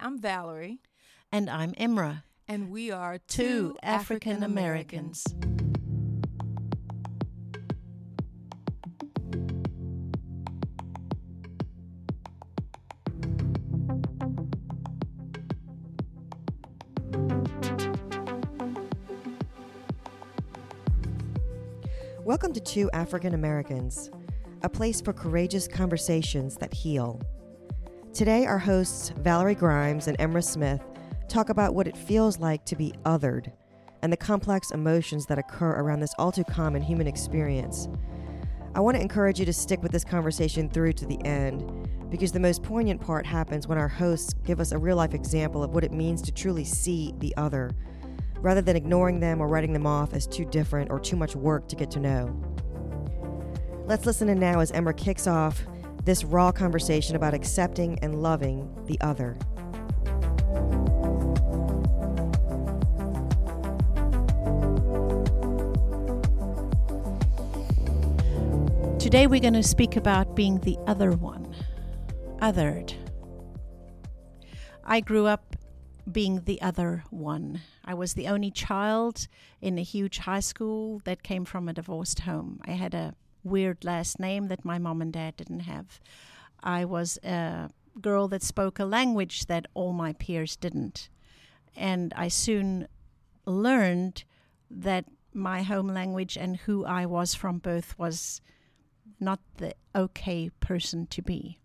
I'm Valarie. And I'm Emra. And we are two, two African Americans. Welcome to Two African Americans, a place for courageous conversations that heal. Today, our hosts, Valarie Grimes and Emra Smith, talk about what it feels like to be othered and the complex emotions that occur around this all too common human experience. I want to encourage you to stick with this conversation through to the end because the most poignant part happens when our hosts give us a real life example of what it means to truly see the other rather than ignoring them or writing them off as too different or too much work to get to know. Let's listen in now as Emra kicks off this raw conversation about accepting and loving the other. Today we're going to speak about being the other one, othered. I grew up being the other one. I was the only child in a huge high school that came from a divorced home. I had a weird last name that my mom and dad didn't have. I was a girl that spoke a language that all my peers didn't. And I soon learned that my home language and who I was from birth was not the okay person to be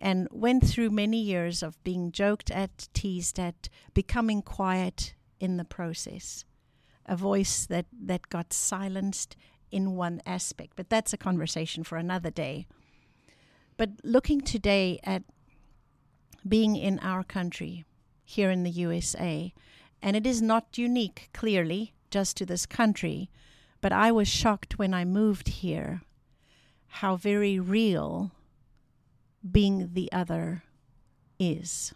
and went through many years of being joked at, teased at, becoming quiet in the process. A voice that, that got silenced in one aspect. But that's a conversation for another day. But looking today at being in our country, here in the USA, and it is not unique, clearly, just to this country, but I was shocked when I moved here how very real being the other is.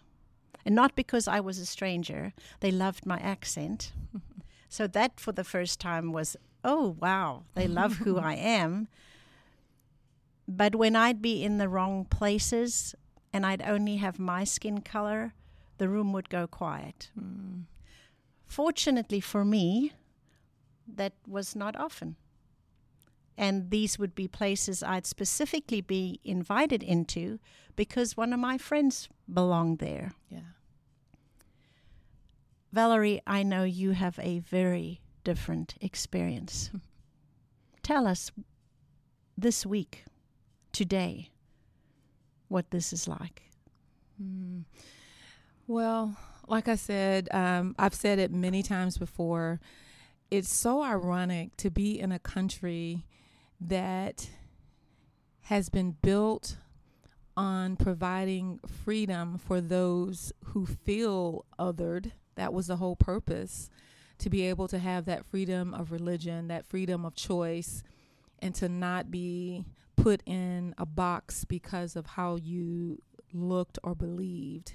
And not because I was a stranger, they loved my accent. so that for the first time was, oh, wow, they love who I am. But when I'd be in the wrong places and I'd only have my skin color, the room would go quiet. Mm. Fortunately for me, that was not often and these would be places I'd specifically be invited into because one of my friends belonged there. Yeah. Valarie, I know you have a very different experience. Tell us this week, today, what this is like. Mm. Well, like I said, um, I've said it many times before. It's so ironic to be in a country that has been built on providing freedom for those who feel othered. That was the whole purpose to be able to have that freedom of religion, that freedom of choice, and to not be put in a box because of how you looked or believed.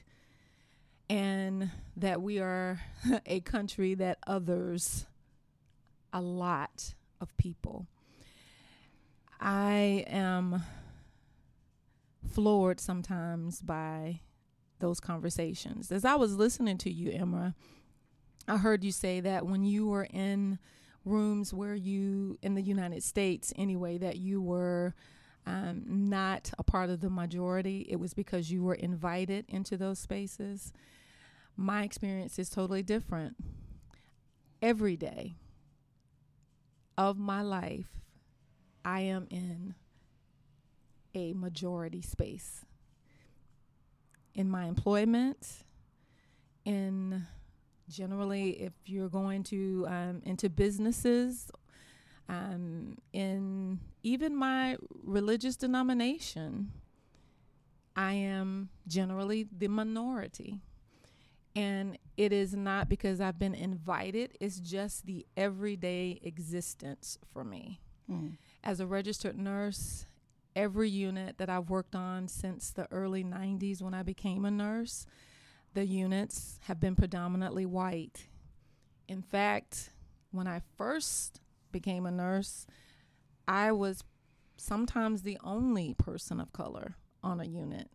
And that we are a country that others a lot of people. I am floored sometimes by those conversations. As I was listening to you, Emra, I heard you say that when you were in rooms where you, in the United States anyway, that you were um, not a part of the majority, it was because you were invited into those spaces. My experience is totally different. Every day of my life, I am in a majority space in my employment, in generally if you're going to um, into businesses, um, in even my religious denomination, I am generally the minority. And it is not because I've been invited, it's just the everyday existence for me. Mm as a registered nurse, every unit that I've worked on since the early 90s when I became a nurse, the units have been predominantly white. In fact, when I first became a nurse, I was sometimes the only person of color on a unit.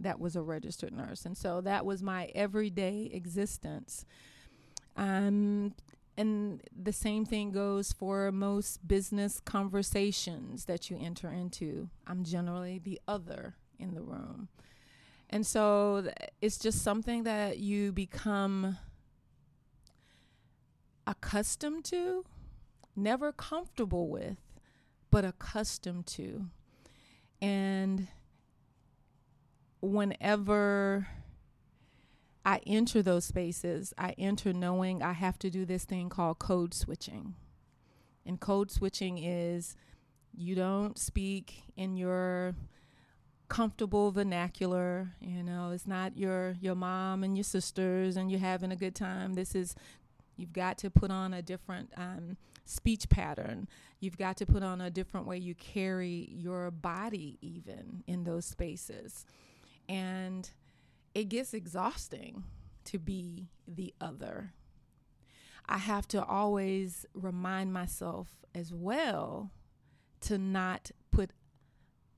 that was a registered nurse. And so that was my everyday existence. Um, and the same thing goes for most business conversations that you enter into. I'm generally the other in the room. And so it's just something that you become accustomed to, never comfortable with, but accustomed to. And whenever I enter those spaces, I enter knowing I have to do this thing called code switching. And code switching is you don't speak in your comfortable vernacular, you know, it's not your your mom and your sisters and you're having a good time. This is you've got to put on a different um, speech pattern. You've got to put on a different way you carry your body even in those spaces. And it gets exhausting to be the other. I have to always remind myself as well to not put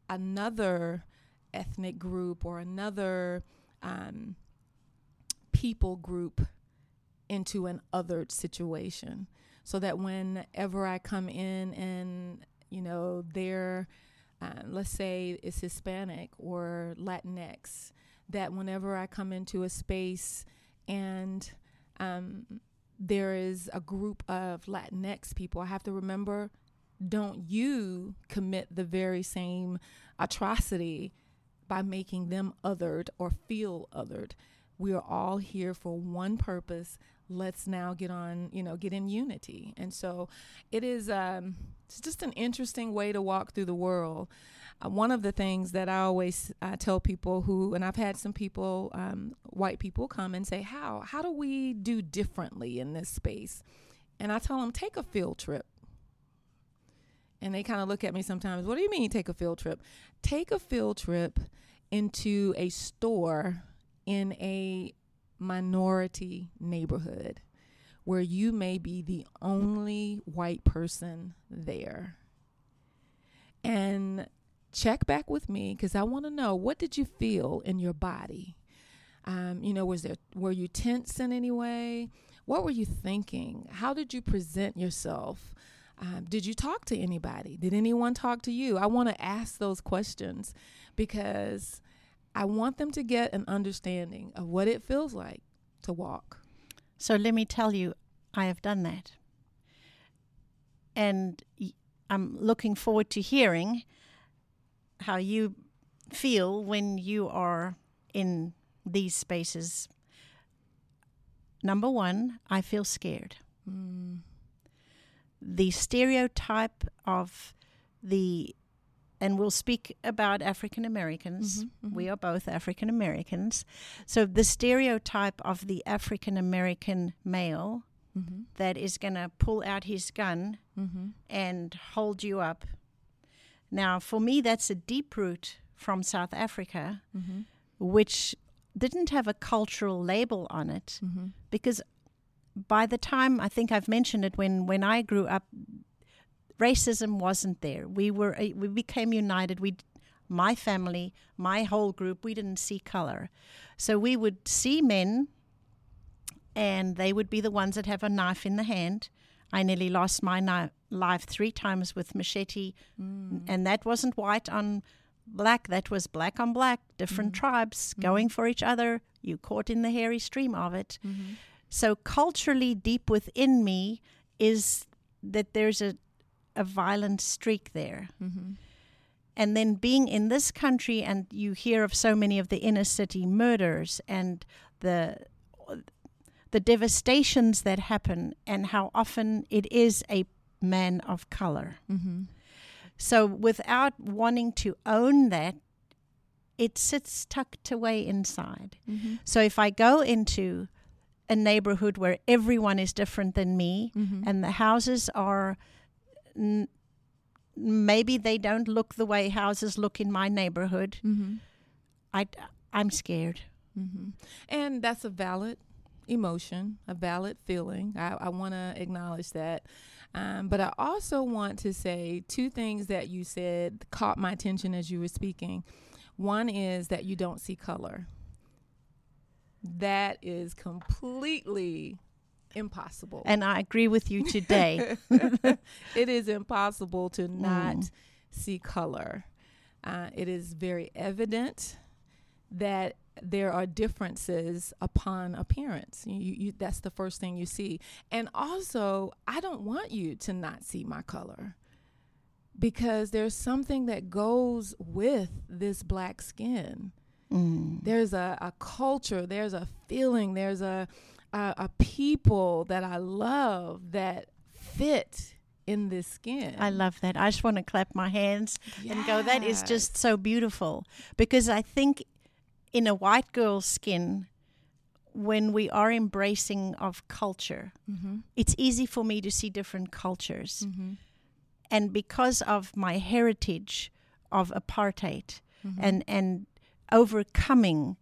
another ethnic group or another um, people group into an othered situation. So that whenever I come in and, you know, they're, uh, let's say it's Hispanic or Latinx, that whenever I come into a space and um, there is a group of Latinx people, I have to remember don't you commit the very same atrocity by making them othered or feel othered. We are all here for one purpose. Let's now get on, you know, get in unity. And so it is um, it's just an interesting way to walk through the world. Uh, one of the things that I always uh, tell people who, and I've had some people, um, white people, come and say, "How? How do we do differently in this space?" And I tell them, "Take a field trip." And they kind of look at me sometimes. What do you mean, take a field trip? Take a field trip into a store in a minority neighborhood where you may be the only white person there. And check back with me because I want to know what did you feel in your body? Um, you know, was there were you tense in any way? What were you thinking? How did you present yourself? Um, did you talk to anybody? Did anyone talk to you? I want to ask those questions because I want them to get an understanding of what it feels like to walk. So let me tell you, I have done that. And I'm looking forward to hearing how you feel when you are in these spaces. Number one, I feel scared. Mm. The stereotype of the, and we'll speak about African Americans. Mm-hmm, mm-hmm. We are both African Americans. So the stereotype of the African American male mm-hmm. that is going to pull out his gun mm-hmm. and hold you up now, for me, that's a deep root from South Africa, mm-hmm. which didn't have a cultural label on it mm-hmm. because by the time I think I've mentioned it when when I grew up racism wasn't there we were we became united we my family my whole group we didn't see color so we would see men and they would be the ones that have a knife in the hand I nearly lost my life three times with machete, mm. and that wasn't white on black, that was black on black, different mm. tribes mm. going for each other. You caught in the hairy stream of it. Mm-hmm. So, culturally, deep within me is that there's a, a violent streak there. Mm-hmm. And then being in this country, and you hear of so many of the inner city murders and the the devastations that happen and how often it is a man of color. Mm-hmm. So, without wanting to own that, it sits tucked away inside. Mm-hmm. So, if I go into a neighborhood where everyone is different than me mm-hmm. and the houses are n- maybe they don't look the way houses look in my neighborhood, mm-hmm. I, I'm scared. Mm-hmm. And that's a valid emotion, a valid feeling. I, I want to acknowledge that. Um, but I also want to say two things that you said caught my attention as you were speaking. One is that you don't see color. That is completely impossible. And I agree with you today. it is impossible to not Mm. see color. Uh, it is very evident that there are differences upon appearance. You, you, that's the first thing you see. And also, I don't want you to not see my color because there's something that goes with this black skin. Mm. There's a, a culture, there's a feeling, there's a, a a people that I love that fit in this skin. I love that. I just want to clap my hands and go, that is just so beautiful. Because I think in a white girl's skin, when we are embracing of culture, Mhm. it's easy for me to see different cultures. Mhm. And because of my heritage of apartheid Mhm. and, and overcoming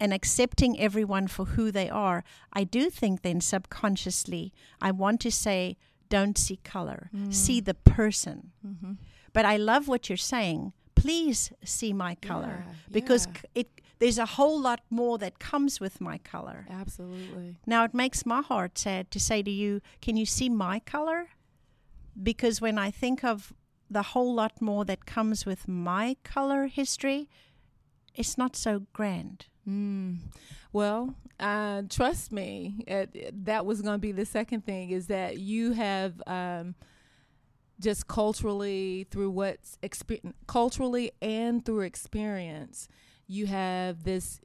and accepting everyone for who they are, I do think then subconsciously I want to say, don't see color, see the person. Mhm. But I love what you're saying. Please see my color Yeah, because yeah. c it there's a whole lot more that comes with my color. Absolutely. Now it makes my heart sad to say to you, can you see my color? Because when I think of the whole lot more that comes with my color history, it's not so grand. Mm. Well, uh, trust me, it, it- that was going to be the second thing is that you have um, just culturally, through what's exper- culturally and through experience, you have this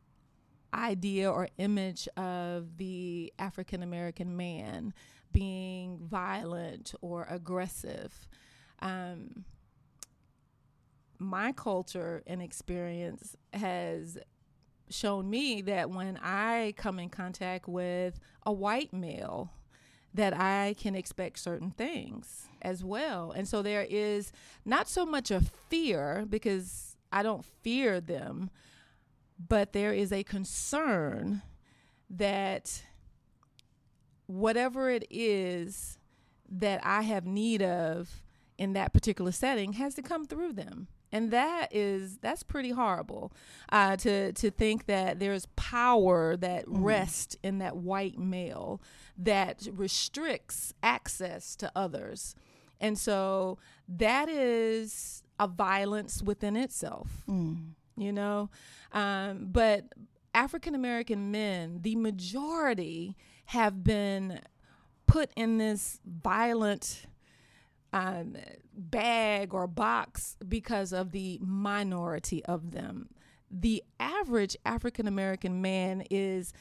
idea or image of the African American man being violent or aggressive. Um, my culture and experience has shown me that when I come in contact with a white male, that I can expect certain things as well. And so there is not so much a fear because I don't fear them, but there is a concern that whatever it is that I have need of in that particular setting has to come through them. And that is that's pretty horrible uh, to to think that there's power that rests in that white male that restricts access to others, and so that is a violence within itself Mm. you know? Um, but african american men the majority have been put in this violent um, bag or box because of the minority of them the average african american man is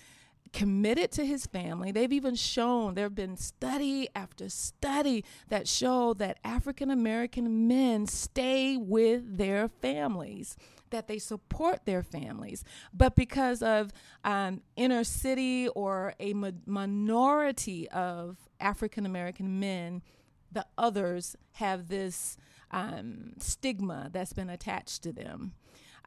committed to his family. They've even shown, there have been study after study that show that African American men stay with their families, that they support their families. But because of um, inner city or a minority of African American men, the others have this um, stigma that's been attached to them.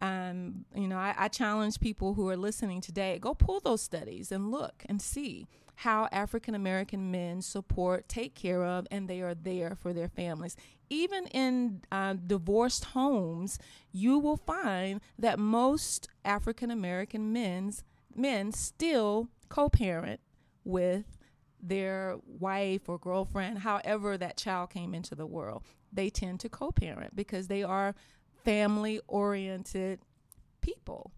Um, you know, I, I challenge people who are listening today go pull those studies and look and see how African American men support, take care of, and they are there for their families. Even in uh, divorced homes, you will find that most African American men's men still co-parent with their wife or girlfriend, however that child came into the world. They tend to co-parent because they are family oriented people.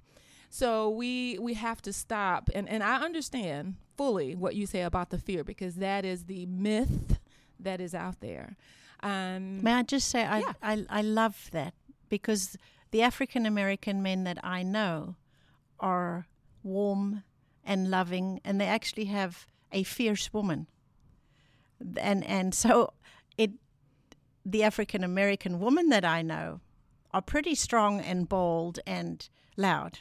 So we we have to stop and, and I understand fully what you say about the fear because that is the myth that is out there. Um, May I just say, I, Yeah. I, I love that because the African American men that I know are warm and loving, and they actually have a fierce woman. And and so it, the African American woman that I know, are pretty strong and bold and loud.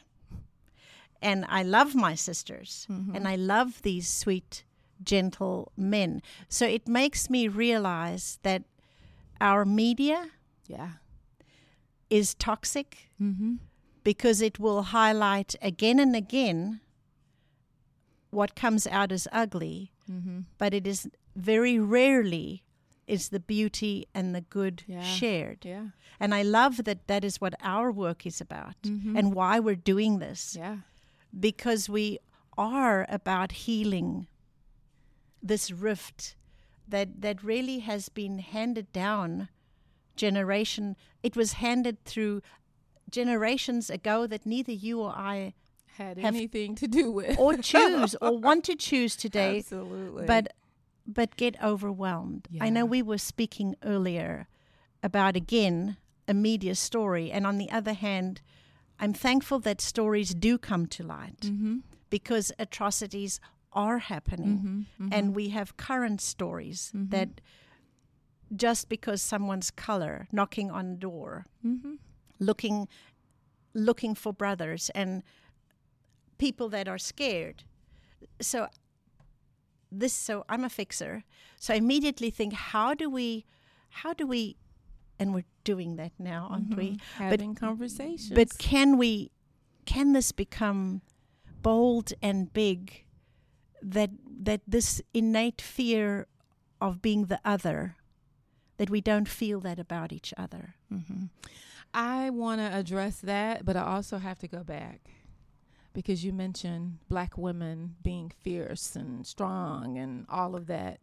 And I love my sisters, and I love these sweet, gentle men. So it makes me realize that our media yeah. is toxic Mm-hmm. because it will highlight again and again what comes out as ugly, Mm-hmm. but it is very rarely is the beauty and the good Yeah. shared. Yeah. And I love that that is what our work is about Mhm. and why we're doing this Yeah. because we are about healing this rift that that really has been handed down generation it was handed through generations ago that neither you or I Had anything to do with or choose or want to choose today Absolutely. but but get overwhelmed. I know we were speaking earlier about again a media story and on the other hand I'm thankful that stories do come to light mm-hmm. because atrocities are happening Mm-hmm. and we have current stories Mhm. that just because someone's color knocking on door mm-hmm. looking looking for brothers and people that are scared. So this so i'm a fixer. So i immediately think how do we how do we and we're doing that now aren't we? Mm-hmm. having conversations. but can we can this become bold and big that that this innate fear of being the other that we don't feel that about each other? Hmm I want to address that, but I also have to go back because you mentioned black women being fierce and strong and all of that.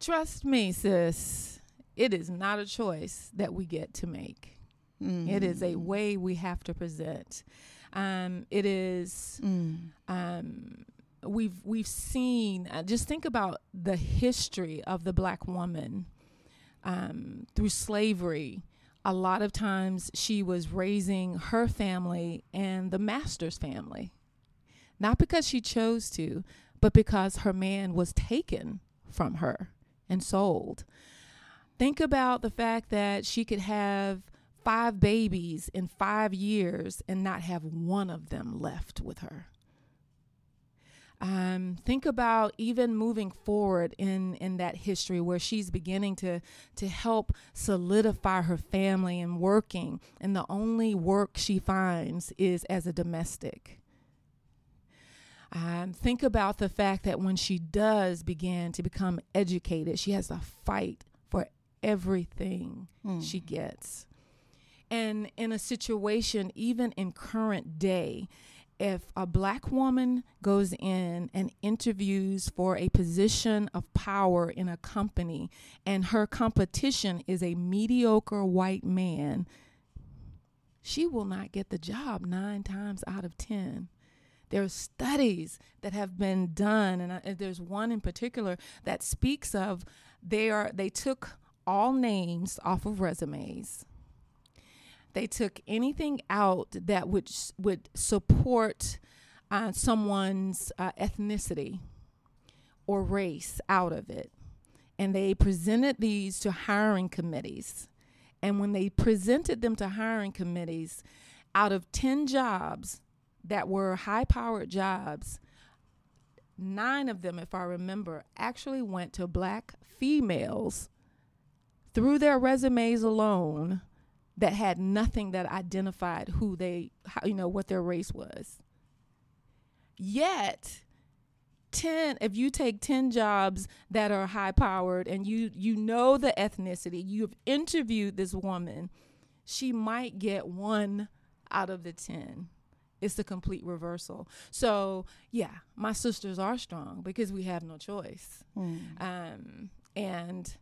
Trust me, sis, it is not a choice that we get to make. It is a Mm. way we have to present. Um, it is Mm. um, we've we've seen. Uh, just think about the history of the black woman um, through slavery. A lot of times, she was raising her family and the master's family, not because she chose to, but because her man was taken from her and sold. Think about the fact that she could have five babies in five years and not have one of them left with her. Um, think about even moving forward in, in that history where she's beginning to, to help solidify her family and working, and the only work she finds is as a domestic. Um, think about the fact that when she does begin to become educated, she has to fight for everything Mm. she gets. And in a situation, even in current day, if a black woman goes in and interviews for a position of power in a company and her competition is a mediocre white man, she will not get the job nine times out of 10. There are studies that have been done, and, I, there's one in particular that speaks of they are they took all names off of resumes. They took anything out that would would support uh, someone's uh, ethnicity or race out of it, and they presented these to hiring committees. And when they presented them to hiring committees, out of ten jobs that were high-powered jobs, nine of them, if I remember, actually went to black females through their resumes alone that had nothing that identified who they how, you know what their race was. Yet 10 if you take 10 jobs that are high powered and you you know the ethnicity you've interviewed this woman she might get one out of the 10 it's a complete reversal. So yeah my sisters are strong because we have no choice. Mm. um, and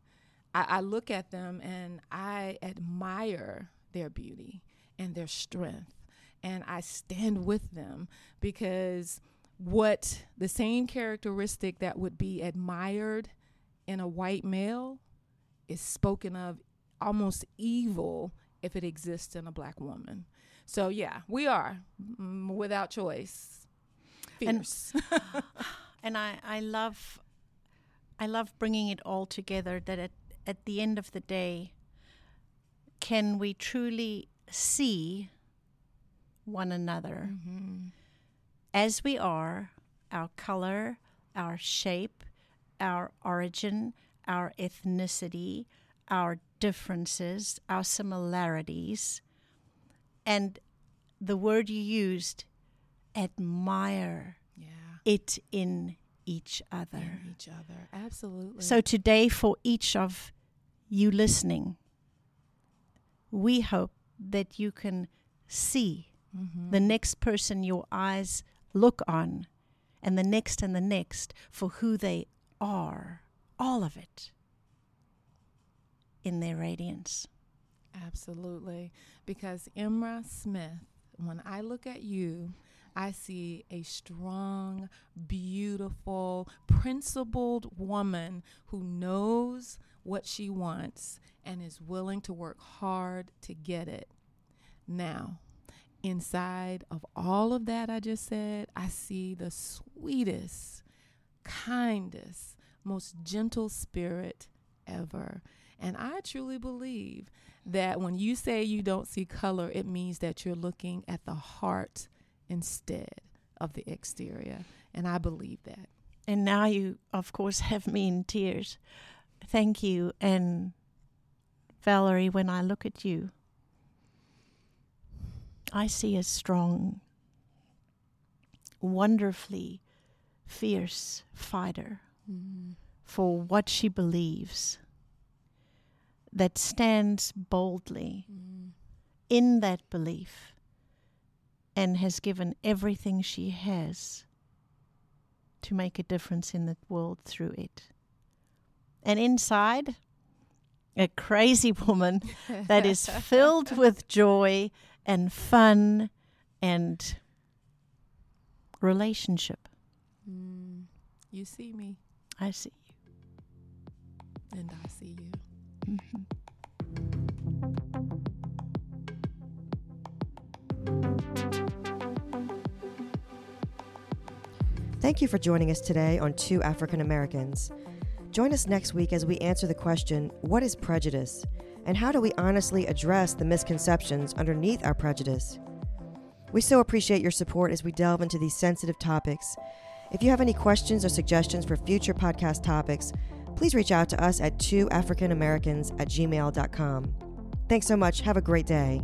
I, I look at them and I admire their beauty and their strength, and I stand with them because what the same characteristic that would be admired in a white male is spoken of almost evil if it exists in a black woman. So yeah, we are mm, without choice. And- Fierce. and I, I love I love bringing it all together that at, at the end of the day can we truly see one another Mhm. as we are our color our shape our origin our ethnicity our differences our similarities and the word you used admire Yeah. it in each other in each other. Absolutely. So today, for each of you listening, we hope that you can see Mm-hmm. the next person your eyes look on, and the next and the next for who they are. All of it in their radiance. Absolutely. Because Emra Smith, when I look at you, I see a strong, beautiful, principled woman who knows what she wants and is willing to work hard to get it. Now, inside of all of that I just said, I see the sweetest, kindest, most gentle spirit ever. And I truly believe that when you say you don't see color, it means that you're looking at the heart instead of the exterior. And I believe that. And now you, of course, have me in tears. Thank you. And Valarie, when I look at you, I see a strong, wonderfully fierce fighter mm. for what she believes, that stands boldly mm. in that belief and has given everything she has to make a difference in the world through it. And inside, a crazy woman that is filled with joy and fun and relationship. Mm. You see me, I see you. and I see you. you. Mhm. Thank you for joining us today on Two African Americans. Join us next week as we answer the question what is prejudice? And how do we honestly address the misconceptions underneath our prejudice? We so appreciate your support as we delve into these sensitive topics. If you have any questions or suggestions for future podcast topics, please reach out to us at twoafricanamericans at gmail.com. Thanks so much. Have a great day.